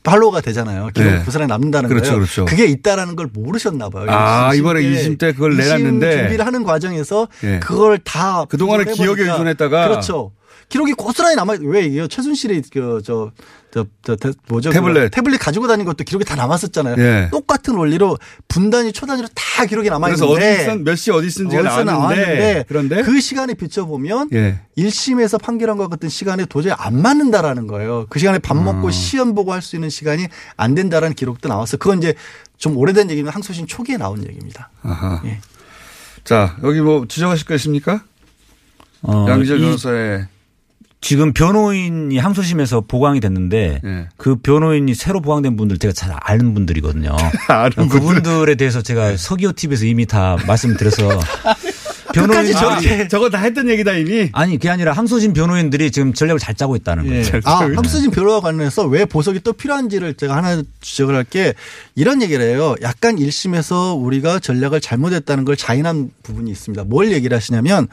팔로우가 되잖아요. 기록 네. 그 사람이 남는다는 그렇죠, 거예요. 그렇죠. 게 있다라는 걸 모르셨나 봐요. 아, 이번에 때, 이심 때 그걸 내놨는데. 준비를 하는 과정에서 예. 그걸 다 그동안에 기억에 의존했다가 그렇죠. 기록이 고스란히 남아 왜 이게요? 최순실이 그저 저, 저, 저, 뭐죠? 태블릿. 그거 태블릿 가지고 다니는 것도 기록이 다 남았었잖아요. 예. 똑같은 원리로 분단위 초단위로 다 기록이 남아 그래서 어디 몇시 어디 쓴지가 나왔는데 그런데 그 시간에 비춰보면 예. 1심에서 판결한 것 같은 시간에 도저히 안 맞는다라는 거예요. 그 시간에 밥 먹고 음. 시험 보고 할 수 있는 시간이 안 된다라는 기록도 나왔어. 그건 이제 좀 오래된 얘기는 항소심 초기에 나온 얘기입니다. 아하. 예. 자 여기 뭐 지적하실 거 있습니까? 어, 양지열 이- 변호사의 지금 변호인이 항소심에서 보강이 됐는데 예. 그 변호인이 새로 보강된 분들 제가 잘 아는 분들이거든요. 아는 그분들에 대해서 제가 서기호 TV에서 이미 다 말씀드려서 변호인 저렇게 저거 다 했던 얘기다 이미. 아니 그게 아니라 항소심 변호인들이 지금 전략을 잘 짜고 있다는 예. 거예요. 아, 항소심 변호와 관련해서 왜 보석이 또 필요한지를 제가 하나 지적을 할 게 이런 얘기를 해요. 약간 1심에서 우리가 전략을 잘못했다는 걸 자인한 부분이 있습니다. 뭘 얘기를 하시냐면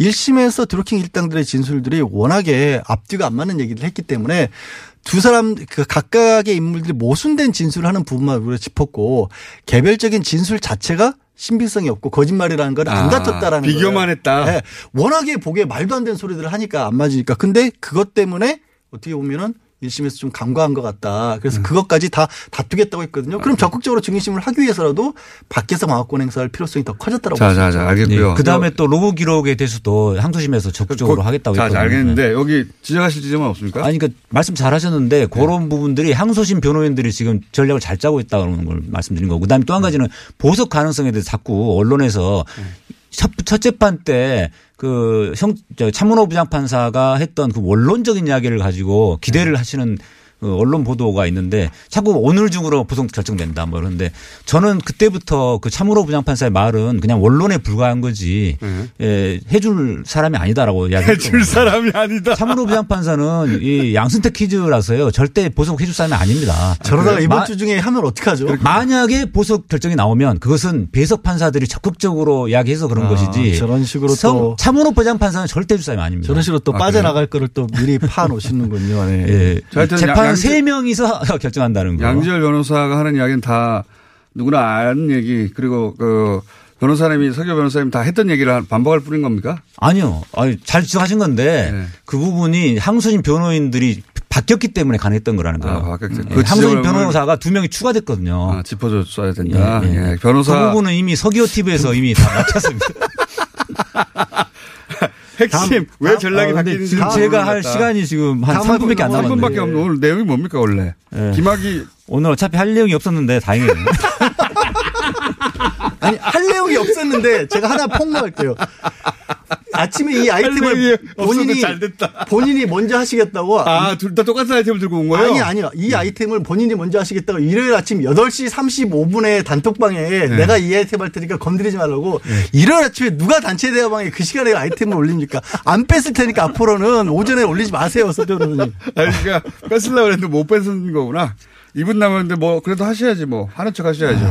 1심에서 드루킹 일당들의 진술들이 워낙에 앞뒤가 안 맞는 얘기를 했기 때문에 두 사람 그 각각의 인물들이 모순된 진술을 하는 부분만 우리가 짚었고 개별적인 진술 자체가 신빙성이 없고 거짓말이라는 걸안 아, 다퉜다라는 거예요. 비교만 했다. 네. 워낙에 보기에 말도 안 되는 소리들을 하니까 안 맞으니까. 근데 그것 때문에 어떻게 보면은 1심에서 좀 간과한 것 같다. 그래서 음. 그것까지 다 다투겠다고 했거든요. 아, 그럼 적극적으로 증인심을 하기 위해서라도 밖에서 방어권 행사할 필요성이 더 커졌다고 자, 자. 자, 알겠고요. 그 다음에 또 로그 기록에 대해서도 항소심에서 적극적으로 하겠다고 자, 했거든요. 자, 알겠는데 여기 지적하실 지점은 없습니까? 아니, 그 말씀 잘 하셨는데 그런 부분들이 항소심 변호인들이 지금 전략을 잘 짜고 있다는 걸 말씀드린 거고 그 다음에 또 한 가지는 보석 가능성에 대해서 자꾸 언론에서 첫, 첫 재판 때 그 형, 저 차문호 부장판사가 했던 그 원론적인 이야기를 가지고 기대를 하시는 그 언론 보도가 있는데 자꾸 오늘 중으로 보석 결정된다 뭐 그런데 저는 그때부터 그 차문호 부장판사의 말은 그냥 원론에 불과한 거지 예, 해줄 사람이 아니다라고 이야기했죠. 해줄 사람이 아니다. 차문호 부장판사는 이 양승태 퀴즈라서요 절대 보석 해줄 사람이 아닙니다. 저러다가 이번 마- 주 중에 하면 어떡하죠? 만약에 보석 결정이 나오면 그것은 배석 판사들이 적극적으로 이야기해서 그런 아, 것이지. 저런 식으로 성- 또- 차문호 부장 판사는 절대 해줄 사람이 아닙니다. 저런 식으로 또 아, 빠져나갈 거를 또 미리 파 놓으시는군요. 네. 예. 재판 양- 세 명이서 결정한다는 거. 양지열 변호사가 하는 이야기는 다 누구나 아는 얘기 그리고 그 변호사님이 서교 변호사님 다 했던 얘기를 반복할 뿐인 겁니까? 아니요. 아니, 잘 지적하신 건데 네. 그 부분이 항소심 변호인들이 바뀌었기 때문에 가능했던 거라는 거예요. 아, 바뀌었죠. 예, 그 항소심 변호사가 두 명이 추가됐거든요. 아, 짚어줘야 된다. 예, 예. 예, 변호사 그 부분은 이미 서기호 TV에서 이미 다 막혔습니다. 핵심 왜 전략이 아, 바뀌는지 지금 제가 할 시간이 지금 한 3분밖에 안 남았는데. 3분밖에 없는 오늘 내용이 뭡니까 원래? 예. 김학이 오늘 어차피 할 내용이 없었는데 다행이에요. 아니 할 내용이 없었는데 제가 하나 폭로할게요. 아침에 이 아이템을 본인이. 본인이 먼저 하시겠다고 아, 둘 다 똑같은 아이템을 들고 온 거예요? 아니 아니요. 이 아이템을 본인이 먼저 하시겠다고 일요일 아침 8시 35분에 단톡방에 네. 내가 이 아이템 할 테니까 건드리지 말라고 일요일 아침에 누가 단체 대화방에 그 시간에 아이템을 올립니까? 안 뺐을 테니까 앞으로는 오전에 올리지 마세요. 서변호사님. 아니, 그러니까 뺏으려고 했는데 못 뺏은 거구나. 2분 남았는데 뭐 그래도 하셔야지 뭐 하는 척 하셔야죠.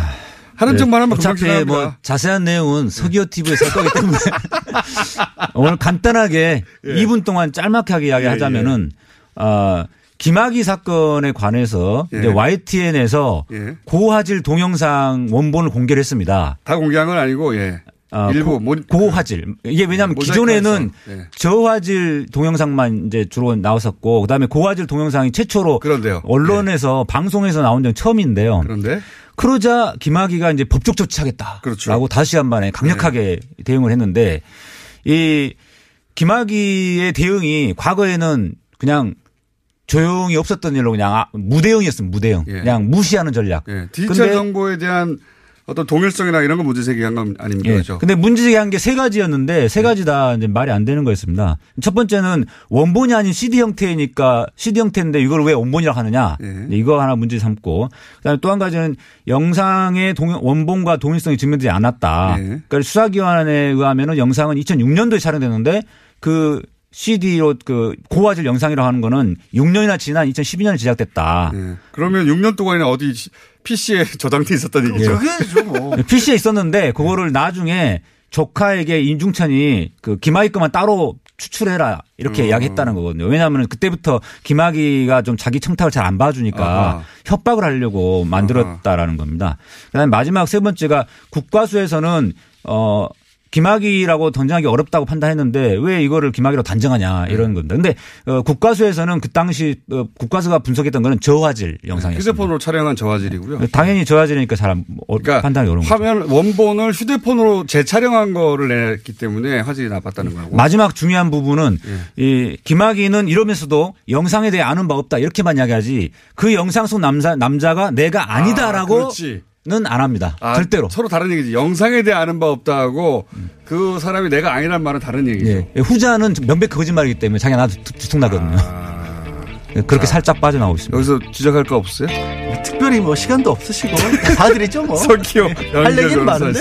하는 척만 하면 어차피. 뭐 자세한 내용은 서기호 TV에서 할 거기 때문에 오늘 간단하게 예. 2분 동안 짤막하게 이야기하자면은 어, 김학의 사건에 관해서 예. 이제 YTN에서 예. 고화질 동영상 원본을 공개를 했습니다. 다 공개한 건 아니고 예. 어, 일부 고, 모- 고화질 이게 왜냐하면 기존에는. 예. 저화질 동영상만 이제 주로 나왔었고 그다음에 고화질 동영상이 최초로 그런데요. 언론에서 방송에서 나온 적은 처음인데요. 그런데 그러자 김학의가 이제 법적 조치하겠다라고 그렇죠. 다시 한 번에 강력하게 대응을 했는데 이 김학의의 대응이 과거에는 그냥 조용히 없었던 일로 그냥 아, 무대응이었습니다. 무대응. 예. 그냥 무시하는 전략. 예. 디지털 정보에 대한 어떤 동일성이나 이런 거 문제 제기한 건 아닙니까? 예. 그렇죠? 근데 문제 제기한 게 세 가지였는데 세 가지 다 이제 말이 안 되는 거였습니다. 첫 번째는 원본이 아닌 CD 형태니까 CD 형태인데 이걸 왜 원본이라고 하느냐. 예. 이거 하나 문제 삼고. 그다음에 또 한 가지는 영상의 동, 원본과 동일성이 증명되지 않았다. 예. 그러니까 수사기관에 의하면은 영상은 2006년도에 촬영됐는데 그 CD로 그 고화질 영상이라고 하는 거는 6년이나 지난 2012년에 제작됐다. 예. 그러면 6년 동안이나 어디 PC에 저장돼 있었던 얘기죠. 그게죠 뭐. PC에 있었는데 그거를 나중에 조카에게 임중찬이 그 김학의 것만 따로 추출해라 이렇게 음. 이야기했다는 거거든요. 왜냐하면 그때부터 김학의가 좀 자기 청탁을 잘 안 봐주니까 아하. 협박을 하려고 만들었다라는 겁니다. 그다음에 마지막 세 번째가 국과수에서는 어 김학의라고 던정하기 어렵다고 판단했는데 왜 이거를 김학의로 단정하냐 이런 건데. 근데 어, 국과수에서는 그 당시 어, 국과수가 분석했던 거는 저화질 영상이었습니다. 휴대폰으로 촬영한 저화질이고요. 당연히 저화질이니까 잘 안- 어, 판단이 어려운 거죠. 화면 원본을 휴대폰으로 재촬영한 거를 냈기 때문에 화질이 나빴다는 거고. 마지막 중요한 부분은 예. 이 김학의는 이러면서도 영상에 대해 아는 바 없다 이렇게만 이야기하지 그 영상 속 남자 남자가 내가 아, 아니다라고는 그렇지. 안 합니다. 아, 절대로. 서로 다른 얘기지. 영상에 대해 아는 바 없다 하고 그 사람이 내가 아니란 말은 다른 얘기죠. 예. 후자는 명백 거짓말이기 때문에 자기가 나도 두통나거든요. 예, 그렇게 살짝 빠져나오고 있습니다. 여기서 지적할 거 없어요? 특별히 뭐 시간도 없으시고 봐드리죠 뭐. 석기호 할 연결 얘기는 많은데.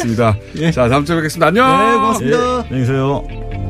예. 자, 다음 주에 뵙겠습니다. 안녕. 네, 고맙습니다. 안녕히 계세요.